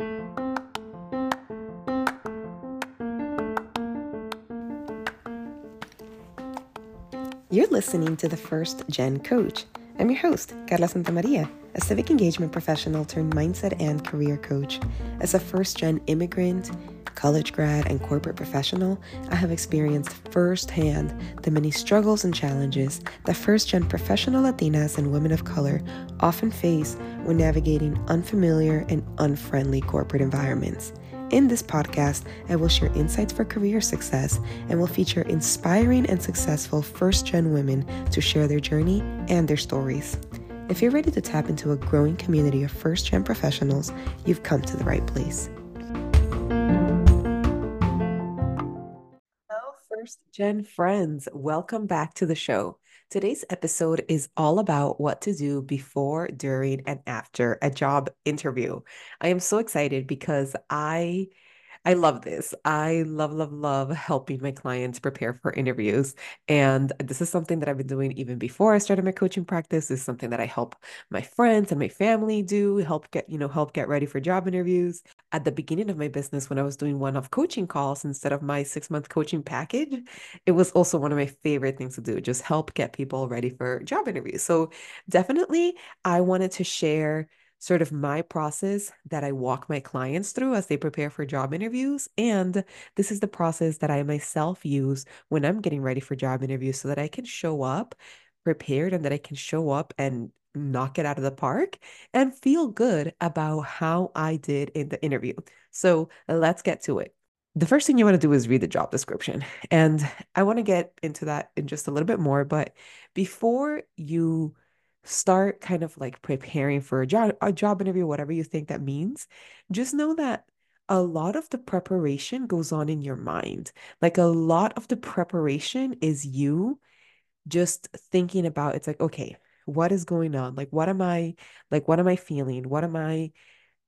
You're listening to the First Gen Coach. I'm your host, Carla Santamaria, a civic engagement professional turned mindset and career coach. As a first gen immigrant, college grad, and corporate professional, I have experienced firsthand the many struggles and challenges that first gen professional Latinas and women of color often face when navigating unfamiliar and unfriendly corporate environments. In this podcast, I will share insights for career success and will feature inspiring and successful first gen women to share their journey and their stories. If you're ready to tap into a growing community of first gen professionals, you've come to the right place. Gen friends. Welcome back to the show. Today's episode is all about what to do before, during, and after a job interview. I am so excited because I I love this. I love, love, love helping my clients prepare for interviews. And this is something that I've been doing even before I started my coaching practice. This is something that I help my friends and my family do, help get, you know, help get ready for job interviews. At the beginning of my business, when I was doing one-off coaching calls instead of my six-month coaching package, it was also one of my favorite things to do, just help get people ready for job interviews. So definitely I wanted to share sort of my process that I walk my clients through as they prepare for job interviews. And this is the process that I myself use when I'm getting ready for job interviews so that I can show up prepared and that I can show up and knock it out of the park and feel good about how I did in the interview. So let's get to it. The first thing you want to do is read the job description. And I want to get into that in just a little bit more. But before you start kind of like preparing for a job a job interview whatever you think that means just know that a lot of the preparation goes on in your mind. Like a lot of the preparation is you just thinking about it's like okay what is going on? Like what am i like what am i feeling? What am i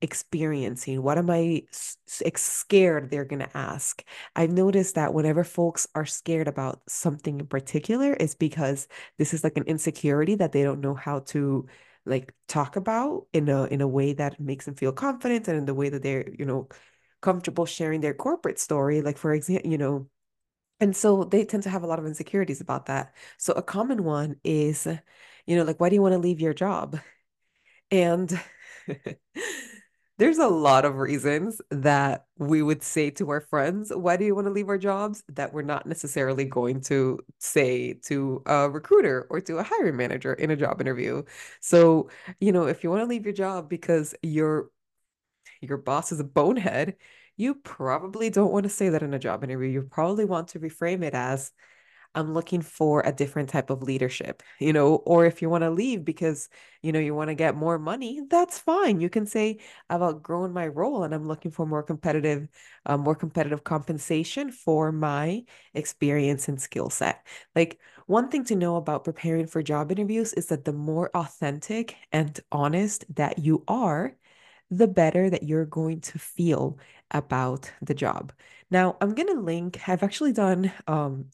experiencing? What am I scared they're going to ask? I've noticed that whenever folks are scared about something in particular, it's because this is like an insecurity that they don't know how to like talk about in a in a way that makes them feel confident and in the way that they're, you know, comfortable sharing their corporate story. Like for example, you know, and so they tend to have a lot of insecurities about that. So a common one is, you know, like, why do you want to leave your job? And there's a lot of reasons that we would say to our friends, why do you want to leave our jobs? That we're not necessarily going to say to a recruiter or to a hiring manager in a job interview. So, you know, if you want to leave your job because your your boss is a bonehead, you probably don't want to say that in a job interview. You probably want to reframe it as I'm looking for a different type of leadership, you know, or if you want to leave because, you know, you want to get more money, that's fine. You can say, I've outgrown my role and I'm looking for more competitive, uh, more competitive compensation for my experience and skill set. Like one thing to know about preparing for job interviews is that the more authentic and honest that you are, the better that you're going to feel about the job. Now, I'm going to link, I've actually done um,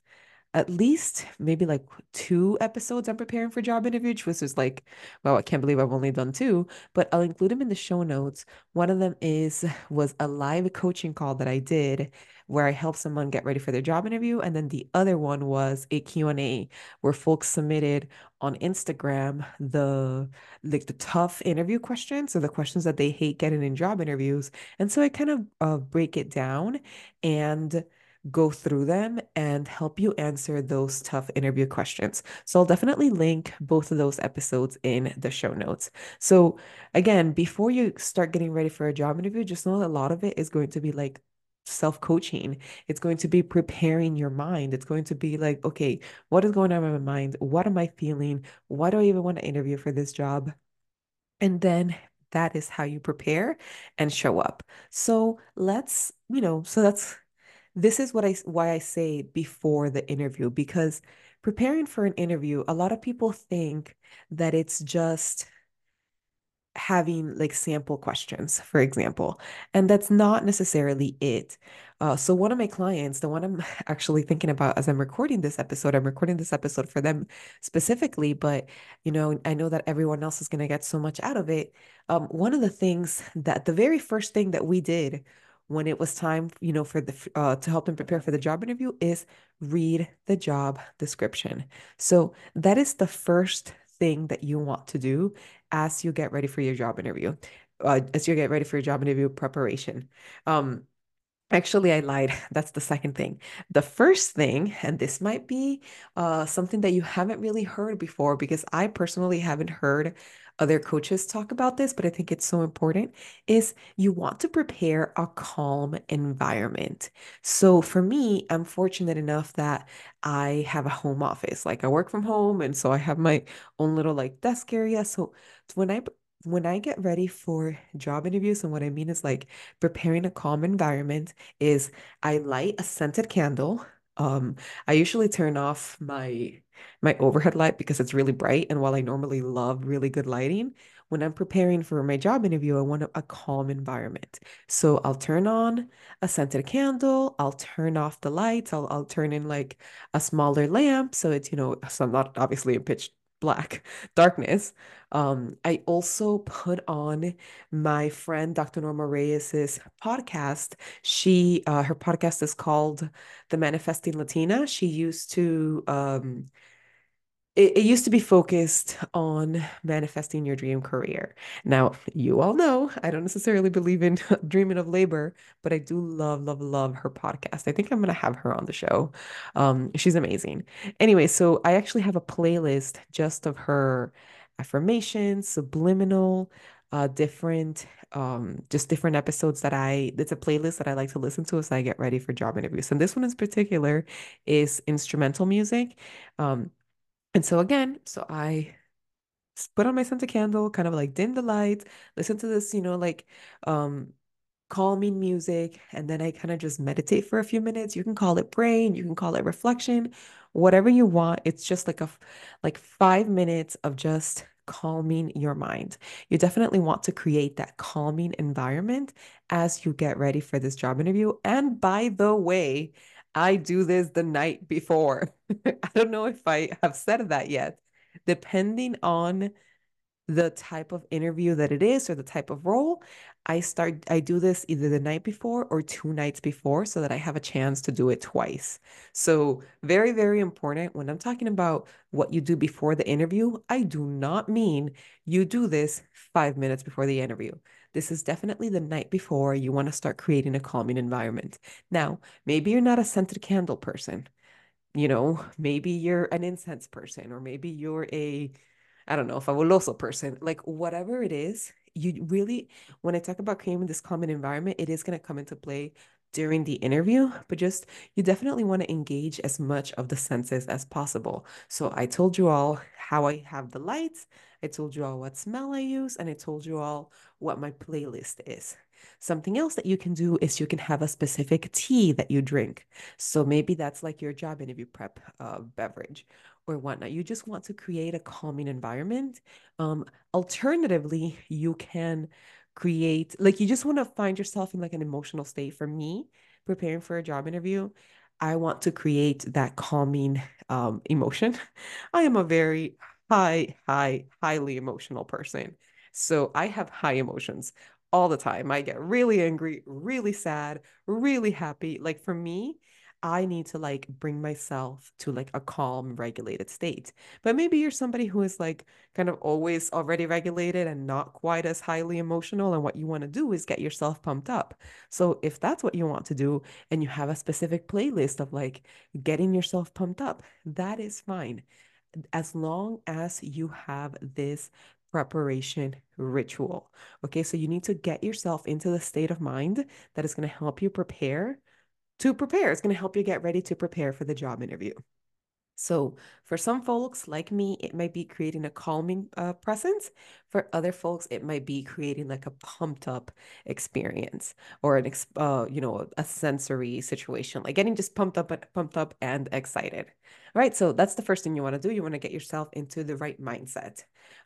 at least maybe like two episodes I'm preparing for job interviews, which is like, wow, I can't believe I've only done two, but I'll include them in the show notes. One of them is was a live coaching call that I did where I helped someone get ready for their job interview. And then the other one was a Q&A where folks submitted on Instagram the like the tough interview questions or the questions that they hate getting in job interviews. And so I kind of uh, break it down and go through them and help you answer those tough interview questions. So I'll definitely link both of those episodes in the show notes. So again, before you start getting ready for a job interview, just know that a lot of it is going to be like self coaching. It's going to be preparing your mind. It's going to be like, okay, what is going on in my mind? What am I feeling? Why do I even want to interview for this job? And then that is how you prepare and show up. So let's, you know, so that's this is what I why I say before the interview because preparing for an interview, a lot of people think that it's just having like sample questions, for example. And that's not necessarily it. Uh, so one of my clients, the one I'm actually thinking about as I'm recording this episode, I'm recording this episode for them specifically, but you know, I know that everyone else is going to get so much out of it. Um, one of the things that the very first thing that we did when it was time, you know, for the uh, to help them prepare for the job interview is read the job description. So that is the first thing that you want to do as you get ready for your job interview, uh, as you get ready for your job interview preparation. Um, Actually, I lied. That's the second thing. The first thing, and this might be uh, something that you haven't really heard before because I personally haven't heard other coaches talk about this, but I think it's so important, is you want to prepare a calm environment. So for me, I'm fortunate enough that I have a home office. Like I work from home, and so I have my own little like desk area. So when I when I get ready for job interviews, and what I mean is like preparing a calm environment, is I light a scented candle. Um, I usually turn off my my overhead light because it's really bright. And while I normally love really good lighting, when I'm preparing for my job interview, I want a, calm environment. So I'll turn on a scented candle, I'll turn off the lights, I'll I'll turn in like a smaller lamp so it's, you know, so I'm not obviously in pitch black darkness. Um, I also put on my friend Dr. Norma Reyes's podcast. She uh, her podcast is called The Manifesting Latina. She used to um, it, it used to be focused on manifesting your dream career. Now, you all know I don't necessarily believe in dreaming of labor, but I do love, love, love her podcast. I think I'm going to have her on the show. Um, she's amazing. Anyway, so I actually have a playlist just of her affirmations, subliminal, uh, different, um, just different episodes that I, it's a playlist that I like to listen to as I get ready for job interviews. And this one in particular is instrumental music. Um, and so again, so I put on my scented candle, kind of like dim the lights, listen to this, you know, like um calming music, and then I kind of just meditate for a few minutes. You can call it brain, you can call it reflection, whatever you want. It's just like a like five minutes of just calming your mind. You definitely want to create that calming environment as you get ready for this job interview. And by the way, I do this the night before. I don't know if I have said that yet. Depending on the type of interview that it is or the type of role, I start I do this either the night before or two nights before so that I have a chance to do it twice. So, very very important when I'm talking about what you do before the interview, I do not mean you do this 5 minutes before the interview. This is definitely the night before you want to start creating a calming environment. Now, maybe you're not a scented candle person. You know, maybe you're an incense person or maybe you're a I don't know, fabuloso person, like whatever it is, you really, when I talk about creating this calming environment, it is going to come into play during the interview, but just you definitely want to engage as much of the senses as possible. So I told you all how I have the lights, I told you all what smell I use, and I told you all what my playlist is. Something else that you can do is you can have a specific tea that you drink. So maybe that's like your job interview prep uh, beverage or whatnot. You just want to create a calming environment. Um, alternatively, you can create like you just want to find yourself in like an emotional state. For me, preparing for a job interview, I want to create that calming um, emotion. I am a very high, high, highly emotional person. So I have high emotions all the time. I get really angry, really sad, really happy. Like for me, I need to like bring myself to like a calm, regulated state. But maybe you're somebody who is like kind of always already regulated and not quite as highly emotional. And what you want to do is get yourself pumped up. So if that's what you want to do and you have a specific playlist of like getting yourself pumped up, that is fine. As long as you have this preparation ritual. Okay, so you need to get yourself into the state of mind that is going to help you prepare to prepare. It's going to help you get ready to prepare for the job interview. So, for some folks like me, it might be creating a calming uh, presence. For other folks, it might be creating like a pumped up experience or an, uh, you know, a sensory situation, like getting just pumped up, pumped up and excited. Right. So that's the first thing you want to do. You want to get yourself into the right mindset.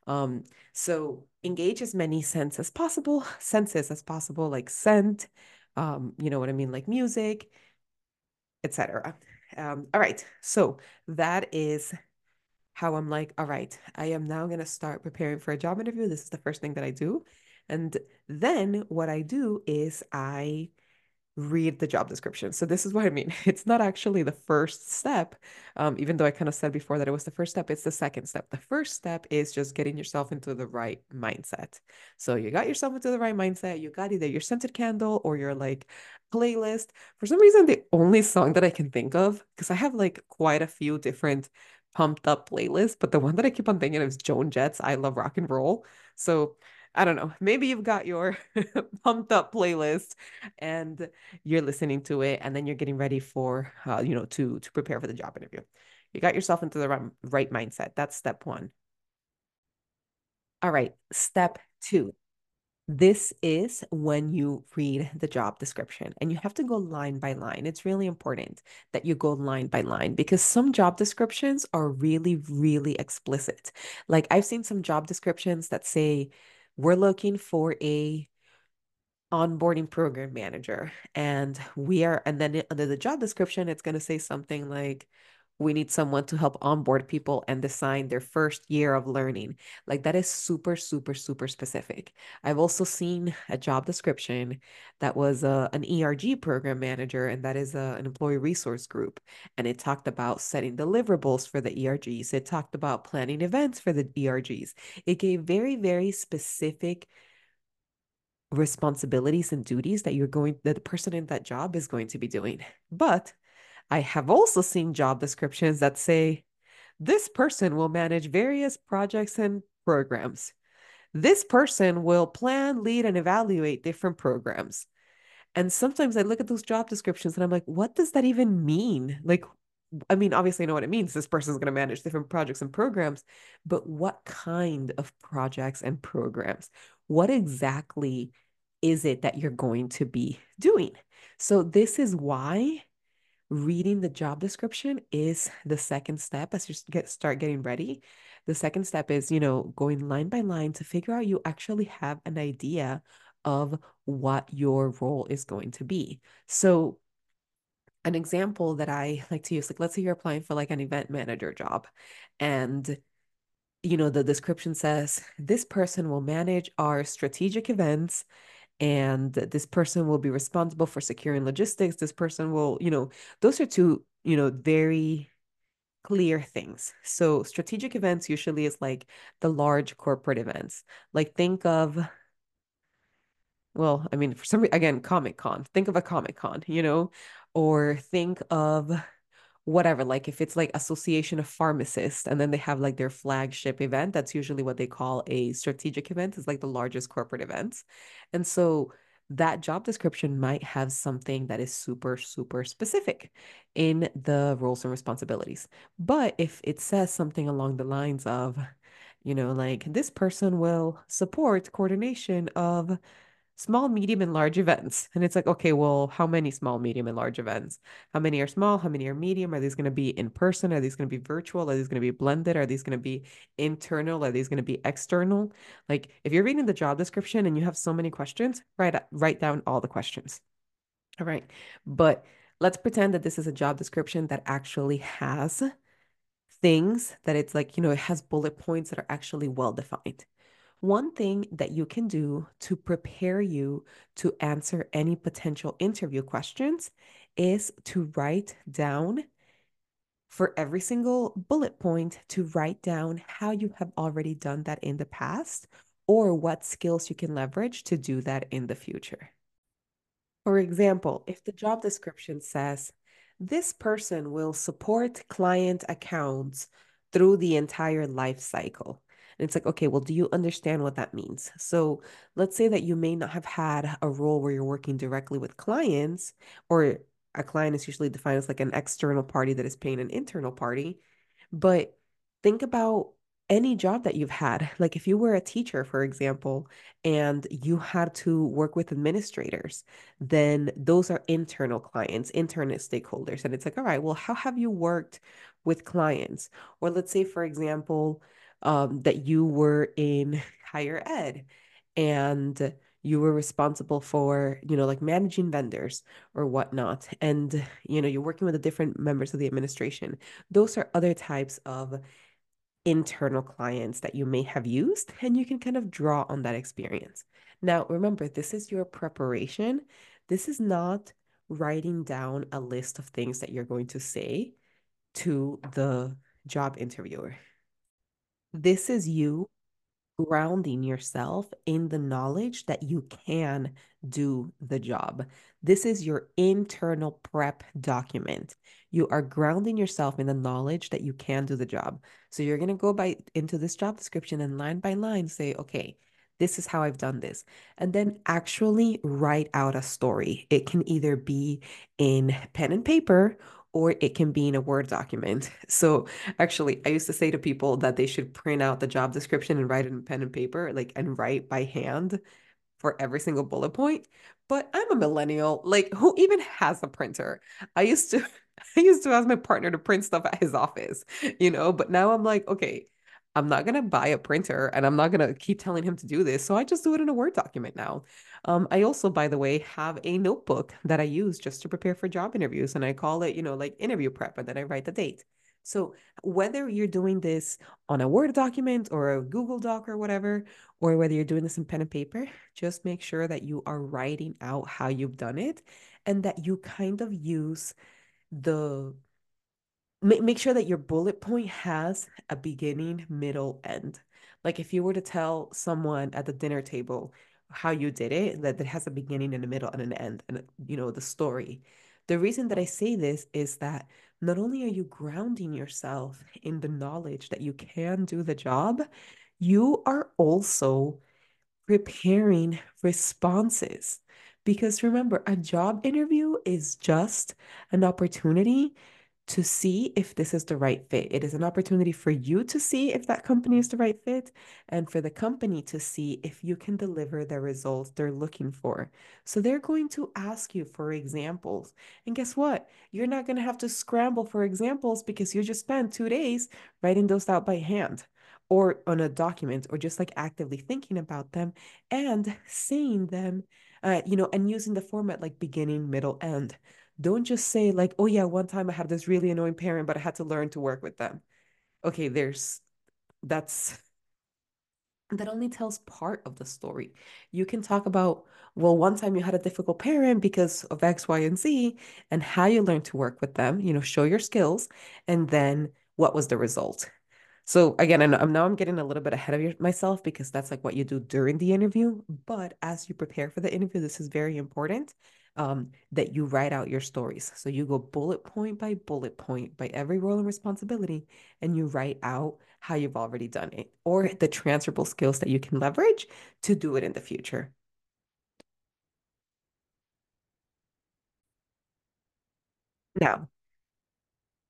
Um, so engage as many senses as possible, senses as possible, like scent, um, you know what I mean, like music, etc. Um, all right. So that is how I'm like, all right, I am now going to start preparing for a job interview. This is the first thing that I do. And then what I do is I read the job description. So this is what I mean. It's not actually the first step, um, even though I kind of said before that it was the first step. It's the second step. The first step is just getting yourself into the right mindset. So you got yourself into the right mindset. You got either your scented candle or your like playlist. For some reason, the only song that I can think of, because I have like quite a few different pumped up playlists, but the one that I keep on thinking of is Joan Jett's I Love Rock and Roll. So I don't know. Maybe you've got your pumped up playlist and you're listening to it and then you're getting ready for uh, you know to to prepare for the job interview. You got yourself into the right, right mindset. That's step 1. All right, step 2. This is when you read the job description and you have to go line by line. It's really important that you go line by line because some job descriptions are really, really explicit. Like I've seen some job descriptions that say, we're looking for a onboarding program manager and we are and then under the job description it's going to say something like we need someone to help onboard people and design their first year of learning. Like that is super, super, super specific. I've also seen a job description that was uh, an ERG program manager, and that is uh, an employee resource group. And it talked about setting deliverables for the ERGs, it talked about planning events for the ERGs. It gave very, very specific responsibilities and duties that you're going that the person in that job is going to be doing. But I have also seen job descriptions that say this person will manage various projects and programs. This person will plan, lead, and evaluate different programs. And sometimes I look at those job descriptions and I'm like, what does that even mean? Like, I mean, obviously, I know what it means. This person is going to manage different projects and programs, but what kind of projects and programs? What exactly is it that you're going to be doing? So, this is why reading the job description is the second step as you get start getting ready. The second step is, you know, going line by line to figure out you actually have an idea of what your role is going to be. So an example that I like to use, like let's say you're applying for like an event manager job and you know the description says this person will manage our strategic events and this person will be responsible for securing logistics this person will you know those are two you know very clear things. So strategic events usually is like the large corporate events. Like think of well i mean for some again comic con think of a comic con you know or think of whatever like if it's like association of pharmacists and then they have like their flagship event that's usually what they call a strategic event it's like the largest corporate events. And so that job description might have something that is super super specific in the roles and responsibilities. But if it says something along the lines of you know like this person will support coordination of small, medium, and large events. And it's like, okay, well, how many small, medium, and large events? How many are small? How many are medium? Are these going to be in person? Are these going to be virtual? Are these going to be blended? Are these going to be internal? Are these going to be external? Like if you're reading the job description and you have so many questions, write write down all the questions. All right. But let's pretend that this is a job description that actually has things that it's like, you know, it has bullet points that are actually well defined. One thing that you can do to prepare you to answer any potential interview questions is to write down for every single bullet point to write down how you have already done that in the past or what skills you can leverage to do that in the future. For example, if the job description says, this person will support client accounts through the entire life cycle. And it's like, okay, well, do you understand what that means? So let's say that you may not have had a role where you're working directly with clients, or a client is usually defined as like an external party that is paying an internal party. But think about any job that you've had. Like if you were a teacher, for example, and you had to work with administrators, then those are internal clients, internal stakeholders. And it's like, all right, well, how have you worked with clients. Or let's say, for example, um, that you were in higher ed and you were responsible for, you know, like managing vendors or whatnot. And, you know, you're working with the different members of the administration. Those are other types of internal clients that you may have used, and you can kind of draw on that experience. Now, remember, this is your preparation. This is not writing down a list of things that you're going to say to the job interviewer. This is you grounding yourself in the knowledge that you can do the job. This is your internal prep document. You are grounding yourself in the knowledge that you can do the job. So you're going to go by into this job description and line by line say, okay, this is how I've done this. And then actually write out a story. It can either be in pen and paper or it can be in a Word document. So actually, I used to say to people that they should print out the job description and write it in pen and paper, like and write by hand for every single bullet point. But I'm a millennial. Like, who even has a printer? I used to I used to ask my partner to print stuff at his office, you know, but now I'm like, okay, I'm not gonna buy a printer and I'm not gonna keep telling him to do this. So I just do it in a Word document now. Um, I also, by the way, have a notebook that I use just to prepare for job interviews, and I call it, you know, like interview prep, and then I write the date. So whether you're doing this on a Word document or a Google Doc or whatever, or whether you're doing this in pen and paper, just make sure that you are writing out how you've done it and that you kind of use the make, make sure that your bullet point has a beginning, middle, end. Like if you were to tell someone at the dinner table how you did it, that it has a beginning and a middle and an end, and you know, the story. The reason that I say this is that not only are you grounding yourself in the knowledge that you can do the job, you are also preparing responses. Because remember, a job interview is just an opportunity to see if this is the right fit. It is an opportunity for you to see if that company is the right fit and for the company to see if you can deliver the results they're looking for. So they're going to ask you for examples. And guess what? You're not going to have to scramble for examples because you just spent two days writing those out by hand or on a document or just like actively thinking about them and seeing them, uh, you know, and using the format like beginning, middle, end. Don't just say like, oh yeah, one time I had this really annoying parent, but I had to learn to work with them. Okay, there's that's that only tells part of the story. You can talk about, well, one time you had a difficult parent because of X, Y, and Z, and how you learned to work with them, you know, show your skills, and then what was the result? So again, and I'm now I'm getting a little bit ahead of myself because that's like what you do during the interview. But as you prepare for the interview, this is very important um, that you write out your stories. So you go bullet point by bullet point by every role and responsibility, and you write out how you've already done it or the transferable skills that you can leverage to do it in the future. Now,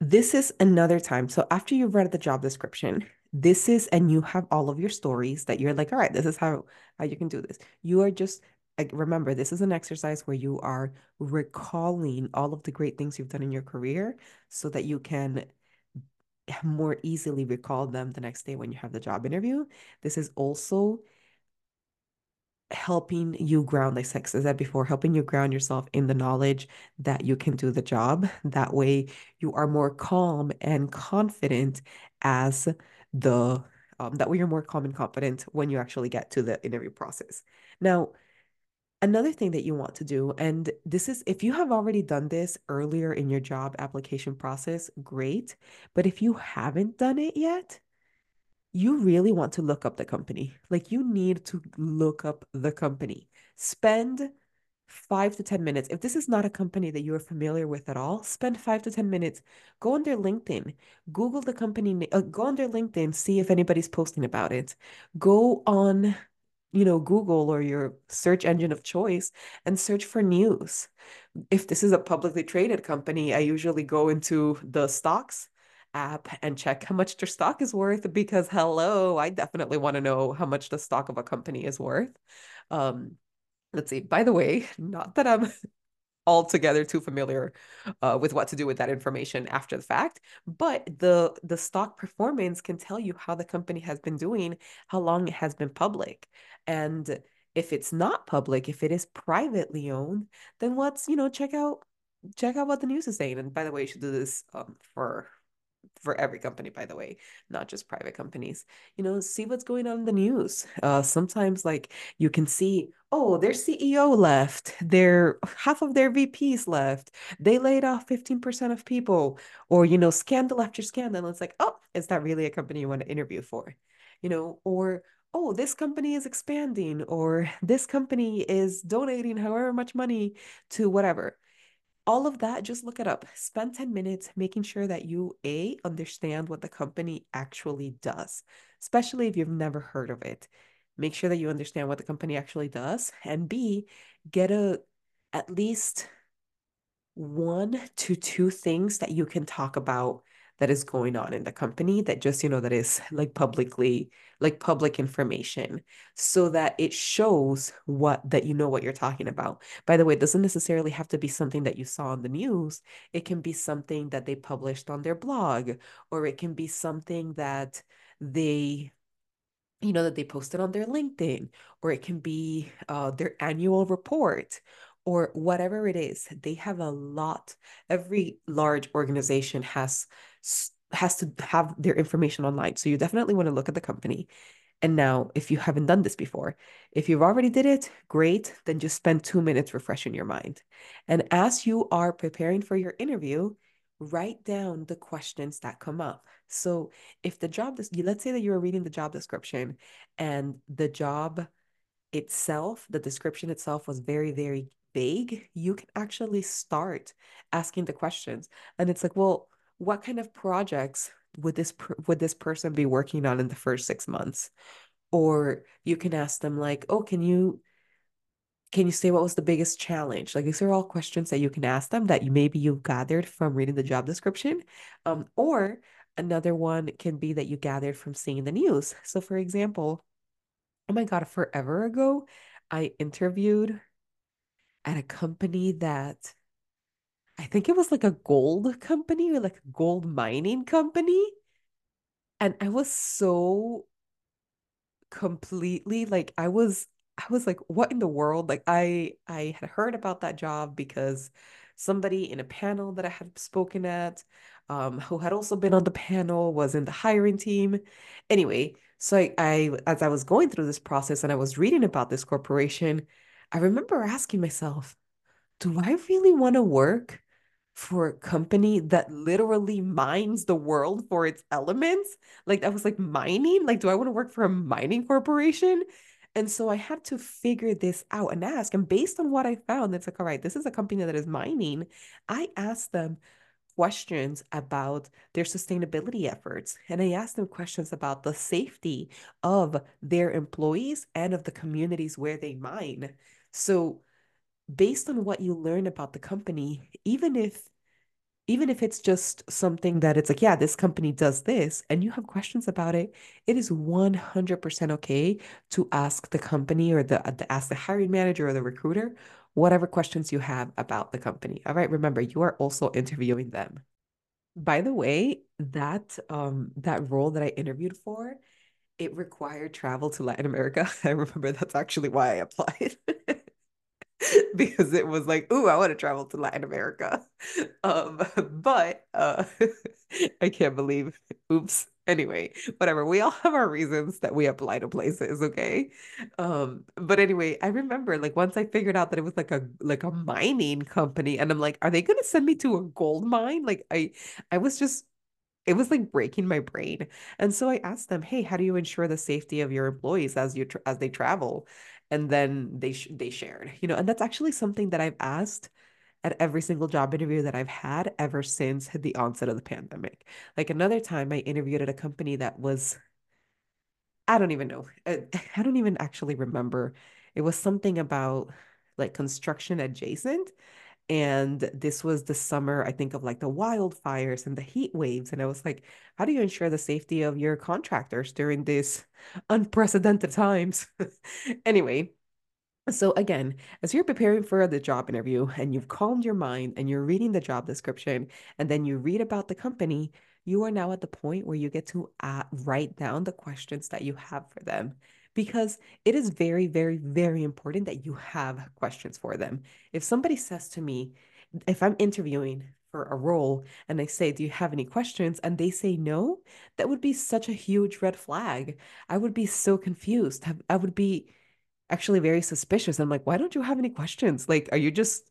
this is another time. So after you've read the job description, this is, and you have all of your stories that you're like, all right, this is how, how you can do this. You are just remember, this is an exercise where you are recalling all of the great things you've done in your career so that you can more easily recall them the next day when you have the job interview. This is also helping you ground, like sex I said before, helping you ground yourself in the knowledge that you can do the job. That way you are more calm and confident as the um, that way you're more calm and confident when you actually get to the interview process. Now, Another thing that you want to do, and this is if you have already done this earlier in your job application process, great. But if you haven't done it yet, you really want to look up the company. Like you need to look up the company. Spend five to 10 minutes. If this is not a company that you are familiar with at all, spend five to 10 minutes. Go on their LinkedIn, Google the company, uh, go on their LinkedIn, see if anybody's posting about it. Go on you know, Google or your search engine of choice and search for news. If this is a publicly traded company, I usually go into the stocks app and check how much their stock is worth because hello, I definitely want to know how much the stock of a company is worth. Um, let's see. By the way, not that I'm altogether too familiar uh, with what to do with that information after the fact. But the the stock performance can tell you how the company has been doing, how long it has been public, and if it's not public, if it is privately owned, then what's you know check out check out what the news is saying. And by the way, you should do this um, for for every company, by the way, not just private companies. You know, see what's going on in the news. Uh, sometimes, like you can see, oh, their CEO left, their half of their VPs left, they laid off 15% of people, or you know, scandal after scandal. It's like, oh, is that really a company you want to interview for? You know, or oh, this company is expanding, or this company is donating however much money to whatever all of that, just look it up. Spend 10 minutes making sure that you A, understand what the company actually does, especially if you've never heard of it. Make sure that you understand what the company actually does. And B, get a at least one to two things that you can talk about that is going on in the company that just you know that is like publicly like public information so that it shows what that you know what you're talking about. By the way it doesn't necessarily have to be something that you saw on the news. It can be something that they published on their blog or it can be something that they you know that they posted on their linkedin or it can be uh, their annual report or whatever it is. They have a lot every large organization has has to have their information online. So you definitely want to look at the company. And now, if you haven't done this before, if you've already did it, great, then just spend two minutes refreshing your mind. And as you are preparing for your interview, write down the questions that come up. So if the job, let's say that you are reading the job description and the job itself, the description itself was very, very vague, you can actually start asking the questions. And it's like, well, what kind of projects would this would this person be working on in the first six months? Or you can ask them like oh can you can you say what was the biggest challenge? Like these are all questions that you can ask them that you maybe you've gathered from reading the job description. Um, or another one can be that you gathered from seeing the news. So for example oh my god forever ago i interviewed at a company that I think it was like a gold company or like a gold mining company. And I was so completely like I was I was like what in the world like I I had heard about that job because somebody in a panel that I had spoken at um who had also been on the panel was in the hiring team anyway so I, I as I was going through this process and I was reading about this corporation I remember asking myself do I really want to work for a company that literally mines the world for its elements. Like I was like mining. Like, do I want to work for a mining corporation? And so I had to figure this out and ask. And based on what I found, it's like, all right, this is a company that is mining. I asked them questions about their sustainability efforts. And I asked them questions about the safety of their employees and of the communities where they mine. So based on what you learn about the company, even if even if it's just something that it's like, yeah, this company does this, and you have questions about it, it is 100% okay to ask the company or the, the ask the hiring manager or the recruiter whatever questions you have about the company. All right, remember, you are also interviewing them. By the way, that um that role that I interviewed for, it required travel to Latin America. I remember that's actually why I applied. because it was like, ooh, I want to travel to Latin America. Um, but uh, I can't believe, oops. Anyway, whatever. We all have our reasons that we apply to places, okay? Um, but anyway, I remember like once I figured out that it was like a like a mining company, and I'm like, are they gonna send me to a gold mine? Like I I was just it was like breaking my brain. And so I asked them, "Hey, how do you ensure the safety of your employees as you as they travel?" And then they sh- they shared, you know, and that's actually something that I've asked at every single job interview that I've had ever since the onset of the pandemic. Like another time I interviewed at a company that was I don't even know. I, eh, I don't even actually remember. It was something about like construction adjacent and this was the summer, I think, of like the wildfires and the heat waves. And I was like, how do you ensure the safety of your contractors during these unprecedented times? anyway, So again, as you're preparing for the job interview and you've calmed your mind and you're reading the job description and then you read about the company, you are now at the point where you get to uh, write down the questions that you have for them because it is very, very, very important that you have questions for them. If somebody says to me, if I'm interviewing for a role and I say, Do you have any questions? And they say no, that would be such a huge red flag. I would be so confused. I would be actually very suspicious. I'm like, why don't you have any questions? Like, are you just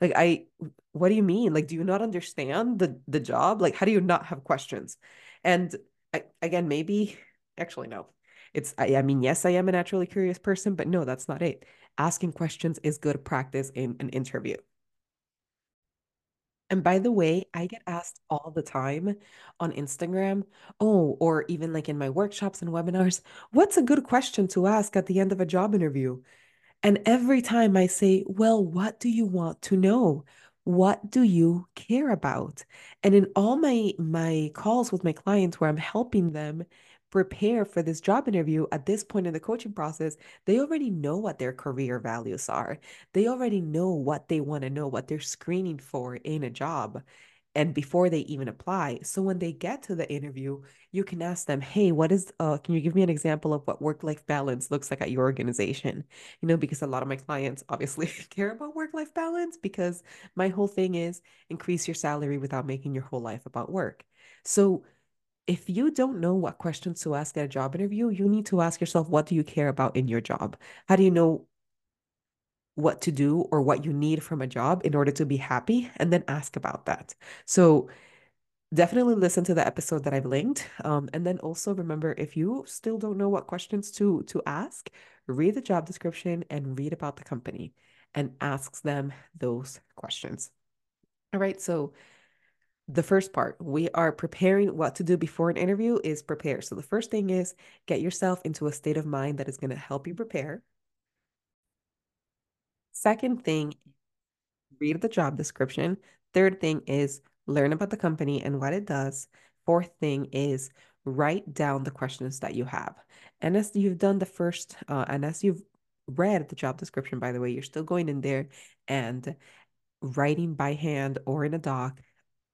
like I what do you mean? Like, do you not understand the the job? Like, how do you not have questions? And I, again, maybe actually no. It's I, I mean, yes, I am a naturally curious person, but no, that's not it. Asking questions is good practice in an interview. And by the way, I get asked all the time on Instagram, oh, or even like in my workshops and webinars, what's a good question to ask at the end of a job interview? And every time I say, well, what do you want to know? What do you care about? And in all my my calls with my clients where I'm helping them prepare for this job interview at this point in the coaching process, they already know what their career values are. They already know what they want to know, what they're screening for in a job and before they even apply. So when they get to the interview, you can ask them, "Hey, what is uh can you give me an example of what work-life balance looks like at your organization?" You know, because a lot of my clients obviously care about work-life balance because my whole thing is increase your salary without making your whole life about work. So if you don't know what questions to ask at a job interview, you need to ask yourself, what do you care about in your job? How do you know what to do or what you need from a job in order to be happy? And then ask about that. So definitely listen to the episode that I've linked. Um, and then also remember, if you still don't know what questions to to ask, read the job description and read about the company and ask them those questions. All right, so the first part, we are preparing what to do before an interview is prepare. So the first thing is get yourself into a state of mind that is going to help you prepare. Second thing, read the job description. Third thing is learn about the company and what it does. Fourth thing is write down the questions that you have. And as you've done the first, uh, and as you've read the job description, by the way, you're still going in there and writing by hand or in a doc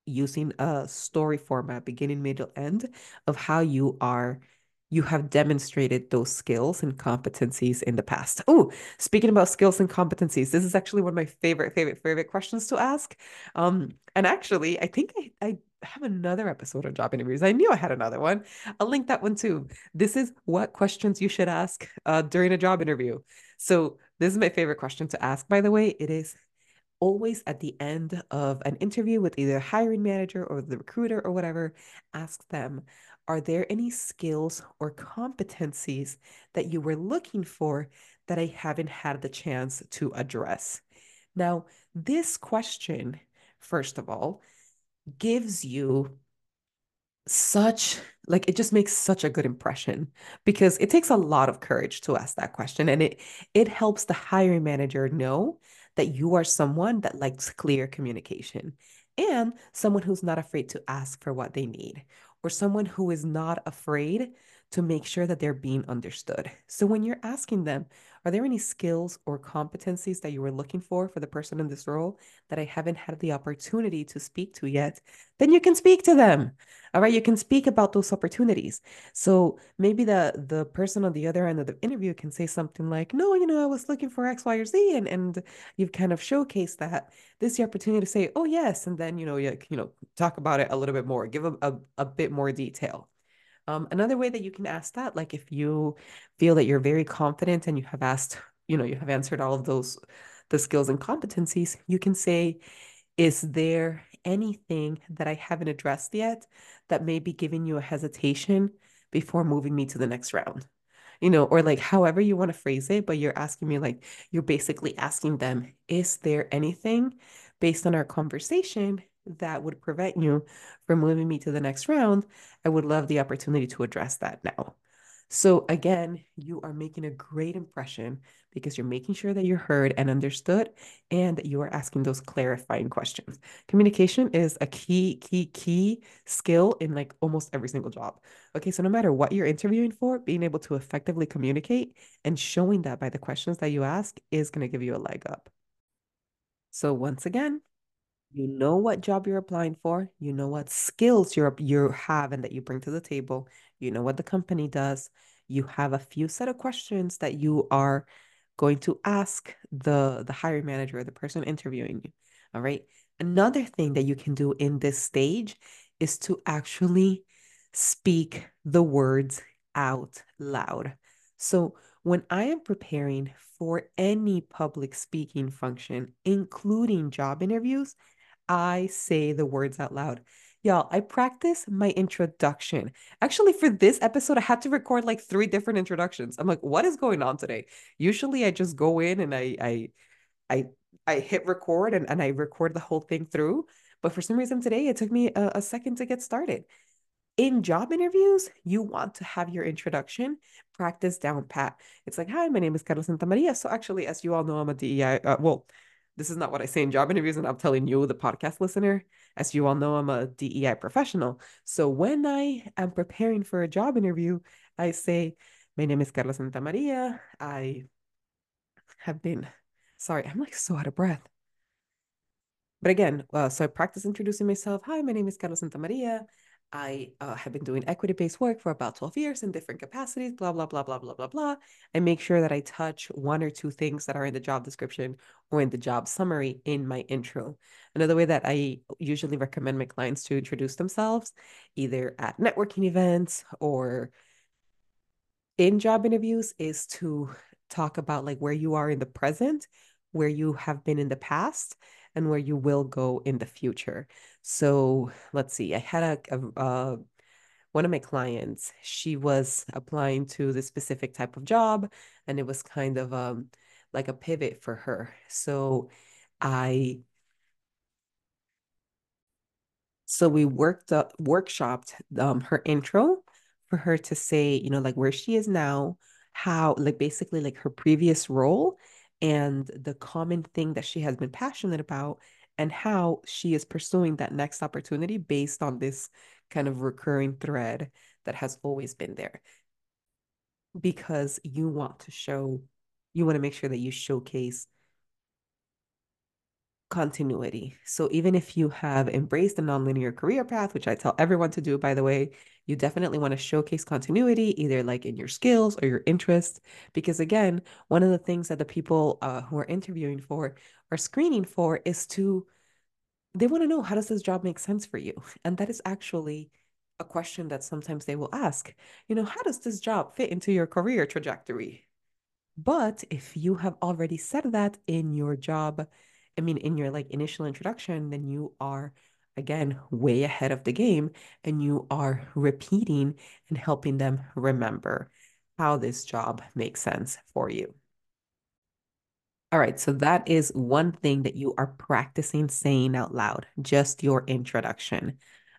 using a story format, beginning, middle, end, of how you are you have demonstrated those skills and competencies in the past. Oh, speaking about skills and competencies, this is actually one of my favorite, favorite, favorite questions to ask. Um, and actually, I think I, I have another episode on job interviews. I knew I had another one. I'll link that one too. This is what questions you should ask uh, during a job interview. So this is my favorite question to ask, by the way. It is always at the end of an interview with either hiring manager or the recruiter or whatever, ask them, are there any skills or competencies that you were looking for that I haven't had the chance to address? Now, this question, first of all, gives you such like it just makes such a good impression because it takes a lot of courage to ask that question and it it helps the hiring manager know that you are someone that likes clear communication and someone who's not afraid to ask for what they need or someone who is not afraid to make sure that they're being understood. So when you're asking them, are there any skills or competencies that you were looking for for the person in this role that I haven't had the opportunity to speak to yet? Then you can speak to them. All right, you can speak about those opportunities. So maybe the the person on the other end of the interview can say something like, "No, you know, I was looking for X, Y, or Z," and and you've kind of showcased that. This is the opportunity to say, "Oh yes," and then you know, you you know, talk about it a little bit more, give a, a bit more detail. Um, another way that you can ask that, like if you feel that you're very confident and you have asked, you know, you have answered all of those, the skills and competencies, you can say, is there anything that I haven't addressed yet that may be giving you a hesitation before moving me to the next round? You know, or like however you want to phrase it, but you're asking me like, you're basically asking them, is there anything based on our conversation that would prevent you from moving me to the next round, I would love the opportunity to address that now. So again, you are making a great impression because you're making sure that you're heard and understood and that you are asking those clarifying questions. Communication is a key, key, key skill in like almost every single job. Okay, so no matter what you're interviewing for, being able to effectively communicate and showing that by the questions that you ask is going to give you a leg up. So once again, you know what job you're applying for, you know what skills you're you have and that you bring to the table, you know what the company does. You have a few set of questions that you are going to ask the the hiring manager or the person interviewing you. All right. Another thing that you can do in this stage is to actually speak the words out loud. So when I am preparing for any public speaking function, including job interviews, I say the words out loud. Y'all, I practice my introduction. Actually, for this episode, I had to record like three different introductions. I'm like, what is going on today? Usually I just go in and I I I I hit record and, and I record the whole thing through. But for some reason today, it took me a, a second to get started in job interviews, you want to have your introduction practice down pat. It's like, hi, my name is Carla Santa Maria. So actually, as you all know, I'm a DEI. Uh, well, this is not what I say in job interviews, and I'm telling you, the podcast listener, as you all know, I'm a DEI professional. So when I am preparing for a job interview, I say, my name is Carla Santa Maria. I have been, sorry, I'm like so out of breath. But again, uh, so I practice introducing myself. Hi, my name is Carla Santa Maria. I uh, have been doing equity based work for about 12 years in different capacities, blah, blah, blah, blah, blah, blah, blah. I make sure that I touch one or two things that are in the job description or in the job summary in my intro. Another way that I usually recommend my clients to introduce themselves, either at networking events or in job interviews, is to talk about like where you are in the present, where you have been in the past, and where you will go in the future. So let's see, I had a, a, one of my clients, she was applying to the specific type of job, and it was kind of um like a pivot for her. So I so we worked up workshopped um her intro for her to say, you know, like where she is now, how like basically like her previous role and the common thing that she has been passionate about and how she is pursuing that next opportunity based on this kind of recurring thread that has always been there. Because you want to show, you want to make sure that you showcase continuity. So even if you have embraced a nonlinear career path, which I tell everyone to do, by the way, you definitely want to showcase continuity, either like in your skills or your interests. Because again, one of the things that the people uh, who are interviewing for are screening for is to, they want to know how does this job make sense for you? And that is actually a question that sometimes they will ask, you know, how does this job fit into your career trajectory? But if you have already said that in your job, I mean, in your like initial introduction, then you are again way ahead of the game and you are repeating and helping them remember how this job makes sense for you. All right, so that is one thing that you are practicing saying out loud, just your introduction.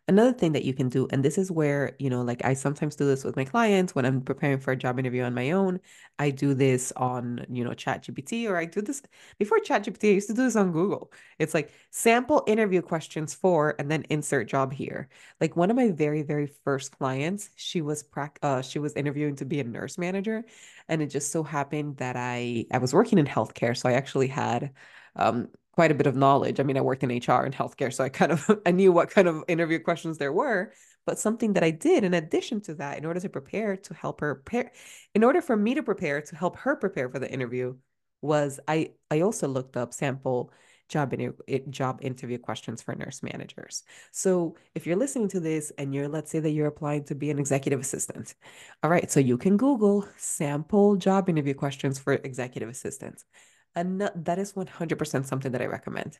Another thing that you can do, and this is where, you know, like I sometimes do this with my clients when I'm preparing for a job interview on my own. I do this on, you know, ChatGPT, or I do this before ChatGPT. I used to do this on Google. It's like sample interview questions for, and then insert job here. Like one of my very, very first clients, she was prac uh, she was interviewing to be a nurse manager, and it just so happened that I I was working in healthcare, so I actually had um quite a bit of knowledge. I mean, I worked in HR and healthcare, so I kind of I knew what kind of interview questions there were. But something that I did in addition to that, in order to prepare to help her prepare, in order for me to prepare to help her prepare for the interview, was I I also looked up sample job in, job interview questions for nurse managers. So if you're listening to this and you're let's say that you're applying to be an executive assistant, all right, so you can Google sample job interview questions for executive assistants and that is 100% something that I recommend.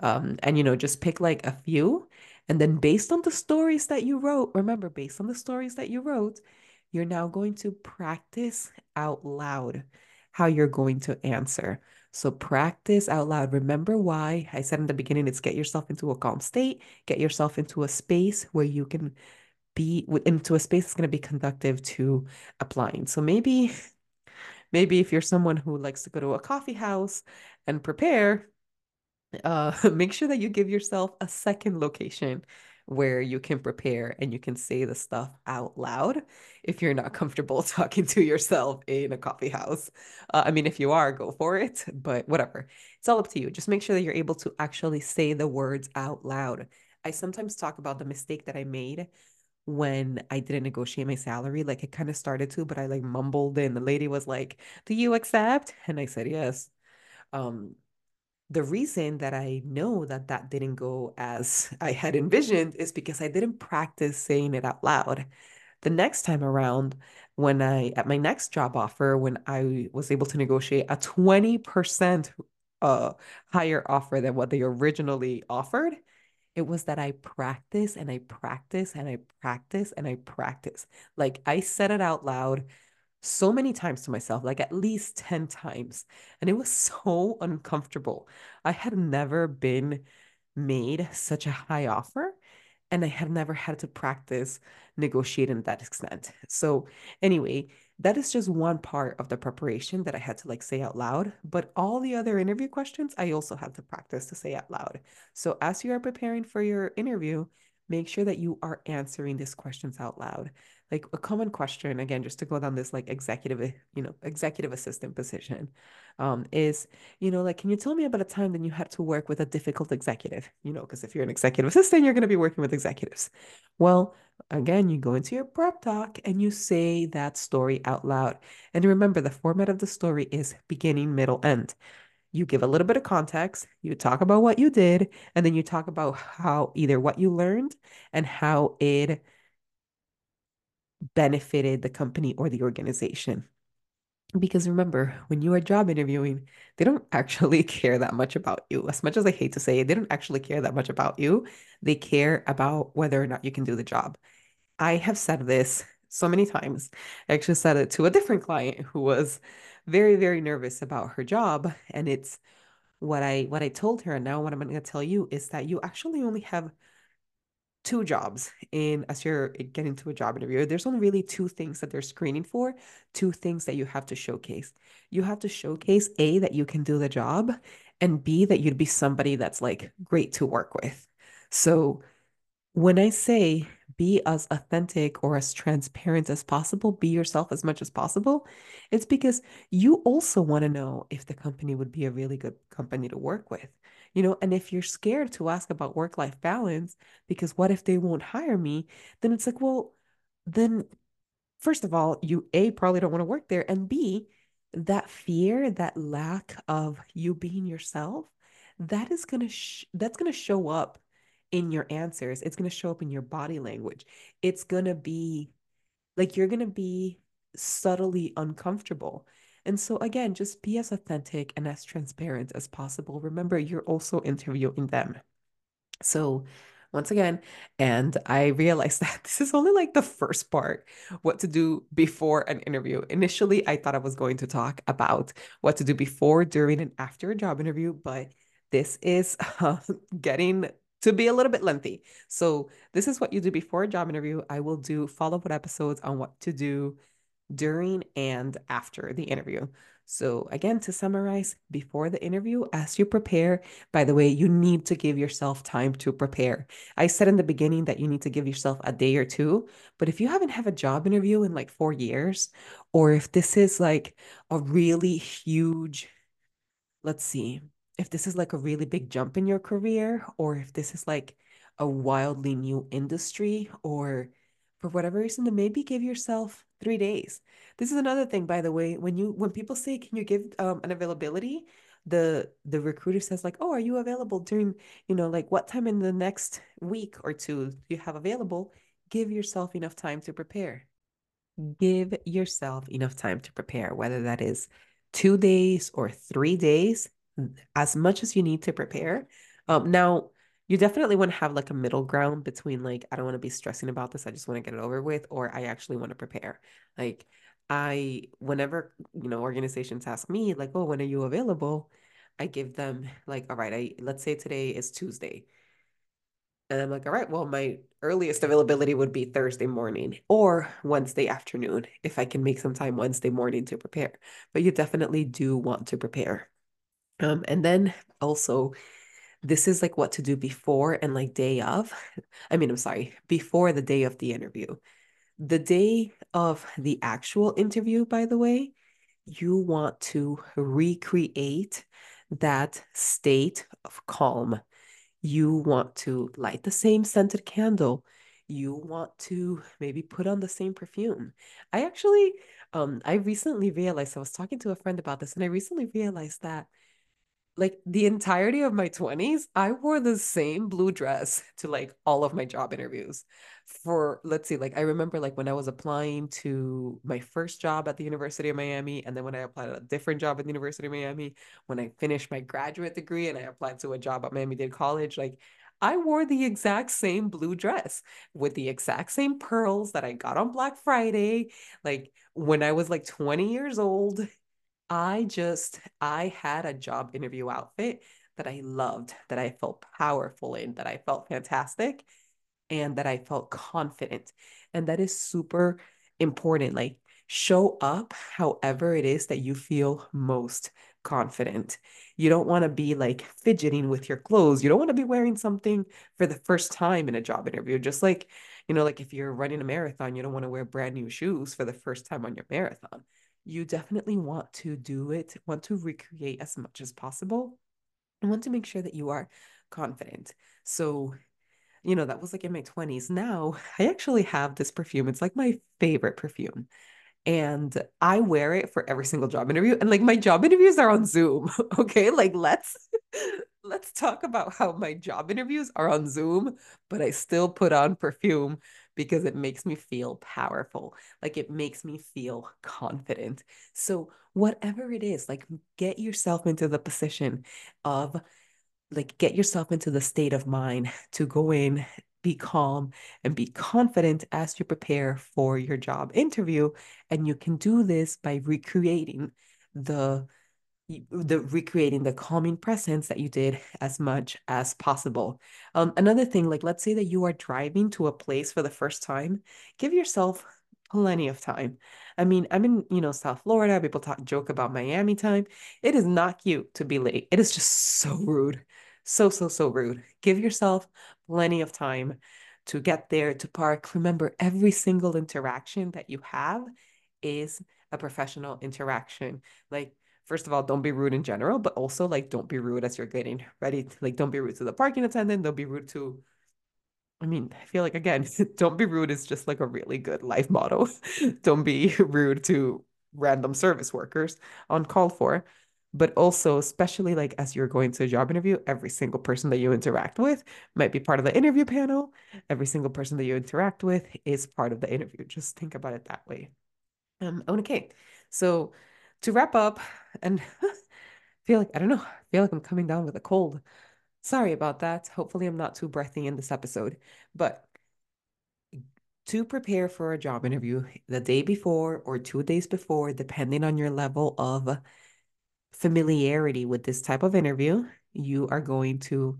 Um, and you know, just pick like a few, and then based on the stories that you wrote, remember, based on the stories that you wrote, you're now going to practice out loud how you're going to answer. So practice out loud. Remember why I said in the beginning, it's get yourself into a calm state, get yourself into a space where you can be into a space that's going to be conductive to applying. So maybe maybe if you're someone who likes to go to a coffee house and prepare, uh, make sure that you give yourself a second location where you can prepare and you can say the stuff out loud if you're not comfortable talking to yourself in a coffee house. Uh, I mean, if you are, go for it, but whatever. It's all up to you. Just make sure that you're able to actually say the words out loud. I sometimes talk about the mistake that I made when I didn't negotiate my salary. Like it kind of started to, but I like mumbled and the lady was like, Do you accept? And I said, Yes. Um, the reason that I know that that didn't go as I had envisioned is because I didn't practice saying it out loud. The next time around, when I, at my next job offer, when I was able to negotiate a 20% uh, higher offer than what they originally offered, it was that I practice and I practice and I practice and I practice. Like I said it out loud so many times to myself, like at least 10 times. And it was so uncomfortable. I had never been made such a high offer and I had never had to practice negotiating that extent. So, anyway, that is just one part of the preparation that I had to like say out loud. But all the other interview questions, I also had to practice to say out loud. So, as you are preparing for your interview, make sure that you are answering these questions out loud like a common question again just to go down this like executive eh, you know executive assistant position um, is you know like can you tell me about a time that you had to work with a difficult executive you know because if you're an executive assistant you're going to be working with executives well again you go into your prep talk and you say that story out loud and remember the format of the story is beginning middle end you give a little bit of context, you talk about what you did, and then you talk about how either what you learned and how it benefited the company or the organization. Because remember, when you are job interviewing, they don't actually care that much about you. As much as I hate to say it, they don't actually care that much about you. They care about whether or not you can do the job. I have said this so many times. I actually said it to a different client who was very, very nervous about her job. And it's what I what I told her, and now what I'm going to tell you is that you actually only have two jobs in as you're getting to a job interview there's only really two things that they're screening for two things that you have to showcase you have to showcase a that you can do the job and b that you'd be somebody that's like great to work with so when i say be as authentic or as transparent as possible, be yourself as much as possible, it's because you also want to know if the company would be a really good company to work with. You know, and if you're scared to ask about work life balance, because what if they won't hire me? Then it's like, well, then first of all, you A, probably don't want to work there. And B, that fear, that lack of you being yourself, that is going to, sh- that's going to show up in your answers. It's going to show up in your body language. It's going to be like you're going to be subtly uncomfortable. And so, again, just be as authentic and as transparent as possible. Remember, you're also interviewing them. So, once again, and I realized that this is only like the first part what to do before an interview. Initially, I thought I was going to talk about what to do before, during, and after a job interview, but this is uh, getting to be a little bit lengthy. So this is what you do before a job interview. I will do follow-up episodes on what to do during and after the interview. So again, to summarize, before the interview, as you prepare, by the way, you need to give yourself time to prepare. I said in the beginning that you need to give yourself a day or two, but if you haven't had a job interview in like 4 years or if this is like a really huge let's see, if this is like a really big jump in your career or if this is like a wildly new industry or for whatever reason to maybe give yourself three days. This is another thing by the way when you when people say can you give um, an availability? The the recruiter says like oh are you available during you know like what time in the next week or two do you have available? Give yourself enough time to prepare. Give yourself enough time to prepare whether that is two days or three days as much as you need to prepare. Um, now, you definitely want to have like a middle ground between like, I don't want to be stressing about this. I just want to get it over with, or I actually want to prepare. Like, I, whenever, you know, organizations ask me, like, oh, when are you available? I give them like, all right, I let's say today is Tuesday. And I'm like, all right, well, my earliest availability would be Thursday morning or Wednesday afternoon if I can make some time Wednesday morning to prepare. But you definitely do want to prepare. Um, and then also, this is like what to do before and like day of. I mean, I'm sorry, before the day of the interview. The day of the actual interview, by the way, you want to recreate that state of calm you want to light the same scented candle. You want to maybe put on the same perfume. I actually, um, I recently realized I was talking to a friend about this, and I recently realized that like the entirety of my 20s, I wore the same blue dress to like all of my job interviews. For let's see, like I remember like when I was applying to my first job at the University of Miami, and then when I applied at a different job at the University of Miami, when I finished my graduate degree and I applied to a job at Miami-Dade College, like I wore the exact same blue dress with the exact same pearls that I got on Black Friday. Like when I was like 20 years old, I just, I had a job interview outfit that I loved, that I felt powerful in, that I felt fantastic, and that I felt confident. And that is super important. Like, show up however it is that you feel most confident. You don't want to be like fidgeting with your clothes. You don't want to be wearing something for the first time in a job interview. Just like, you know, like if you're running a marathon, you don't want to wear brand new shoes for the first time on your marathon you definitely want to do it, want to recreate as much as possible, and want to make sure that you are confident. So, you know, that was like in my 20s. Now, I actually have this perfume. It's like my favorite perfume and I wear it for every single job interview. And like my job interviews are on Zoom. Okay. Like let's let's talk about how my job interviews are on Zoom, but I still put on perfume because it makes me feel powerful. Like it makes me feel confident. So whatever it is, like get yourself into the position of like get yourself into the state of mind to go in be calm and be confident as you prepare for your job interview and you can do this by recreating the the recreating the calming presence that you did as much as possible. Um, another thing, like let's say that you are driving to a place for the first time, give yourself plenty of time. I mean, I'm in, you know, South Florida. People talk joke about Miami time. It is not cute to be late. It is just so rude. So, so, so rude. Give yourself plenty of time to get there, to park. Remember, every single interaction that you have is a professional interaction. Like, first of all, don't be rude in general, but also like don't be rude as you're getting ready. To, like, don't be rude to the parking attendant. Don't be rude to I mean, I feel like again, don't be rude is just like a really good life motto. don't be rude to random service workers on call for. But also, especially like as you're going to a job interview, every single person that you interact with might be part of the interview panel. Every single person that you interact with is part of the interview. Just think about it that way. Um, okay. So to wrap up, and feel like I don't know, I feel like I'm coming down with a cold. Sorry about that. Hopefully, I'm not too breathy in this episode. But to prepare for a job interview the day before or two days before, depending on your level of familiarity with this type of interview, you are going to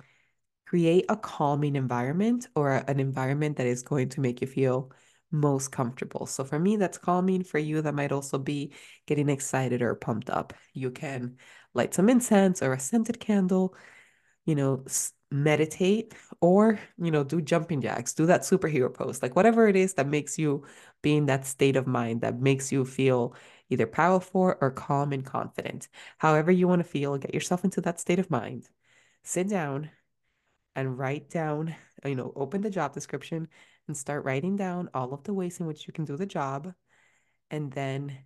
create a calming environment or an environment that is going to make you feel most comfortable. So for me, that's calming. For you, that might also be getting excited or pumped up. You can light some incense or a scented candle you know, meditate or, you know, do jumping jacks, do that superhero pose, like whatever it is that makes you be in that state of mind that makes you feel either powerful or calm and confident. However you want to feel, get yourself into that state of mind. Sit down and write down, you know, open the job description and start writing down all of the ways in which you can do the job. And then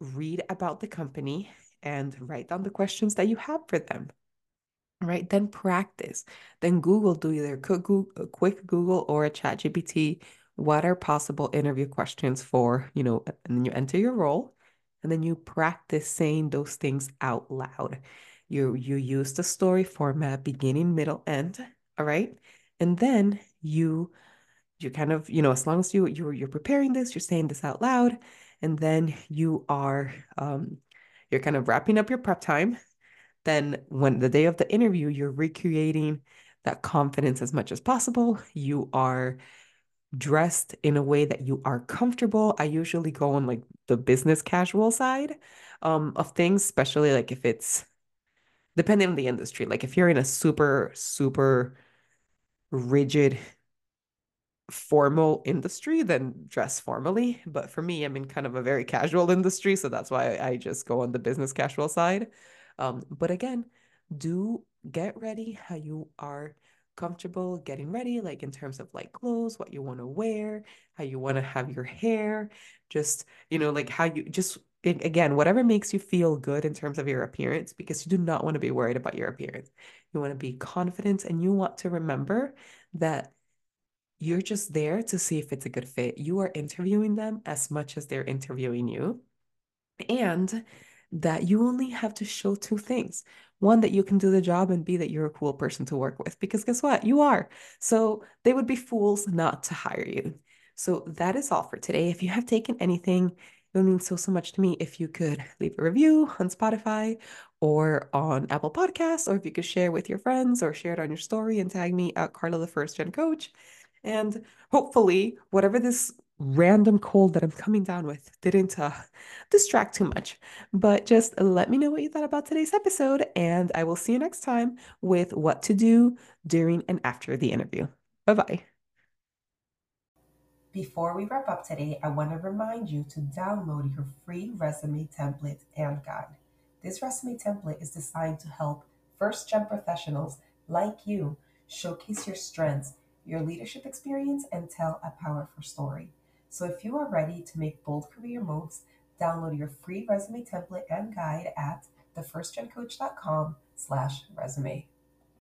read about the company and write down the questions that you have for them. Right, then practice. Then Google, do either a quick Google or a chat GPT. What are possible interview questions for, you know, and then you enter your role and then you practice saying those things out loud. You you use the story format, beginning, middle, end. All right. And then you you kind of, you know, as long as you you're you're preparing this, you're saying this out loud, and then you are um you're kind of wrapping up your prep time. Then when the day of the interview, you're recreating that confidence as much as possible. You are dressed in a way that you are comfortable. I usually go on like the business casual side um, of things, especially like if it's depending on the industry. Like if you're in a super, super rigid formal industry, then dress formally. But for me, I'm in kind of a very casual industry, so that's why I just go on the business casual side. Um, but again, do get ready how you are comfortable getting ready, like in terms of like clothes, what you want to wear, how you want to have your hair, just, you know, like how you just again, whatever makes you feel good in terms of your appearance, because you do not want to be worried about your appearance. You want to be confident and you want to remember that you're just there to see if it's a good fit. You are interviewing them as much as they're interviewing you. And that you only have to show two things. One, that you can do the job, and B, that you're a cool person to work with. Because guess what? You are. So they would be fools not to hire you. So that is all for today. If you have taken anything, it would mean so, so much to me if you could leave a review on Spotify or on Apple Podcasts, or if you could share with your friends or share it on your story and tag me at Carla, the first gen coach. And hopefully, whatever this random cold that I'm coming down with didn't uh, distract too much. But just let me know what you thought about today's episode, and I will see you next time with what to do during and after the interview. Bye bye. Before we wrap up today, I want to remind you to download your free resume template and guide. This resume template is designed to help first gen professionals like you showcase your strengths, your leadership experience, and tell a powerful story. So if you are ready to make bold career moves, download your free resume template and guide at thefirstgencoach.com slash resume.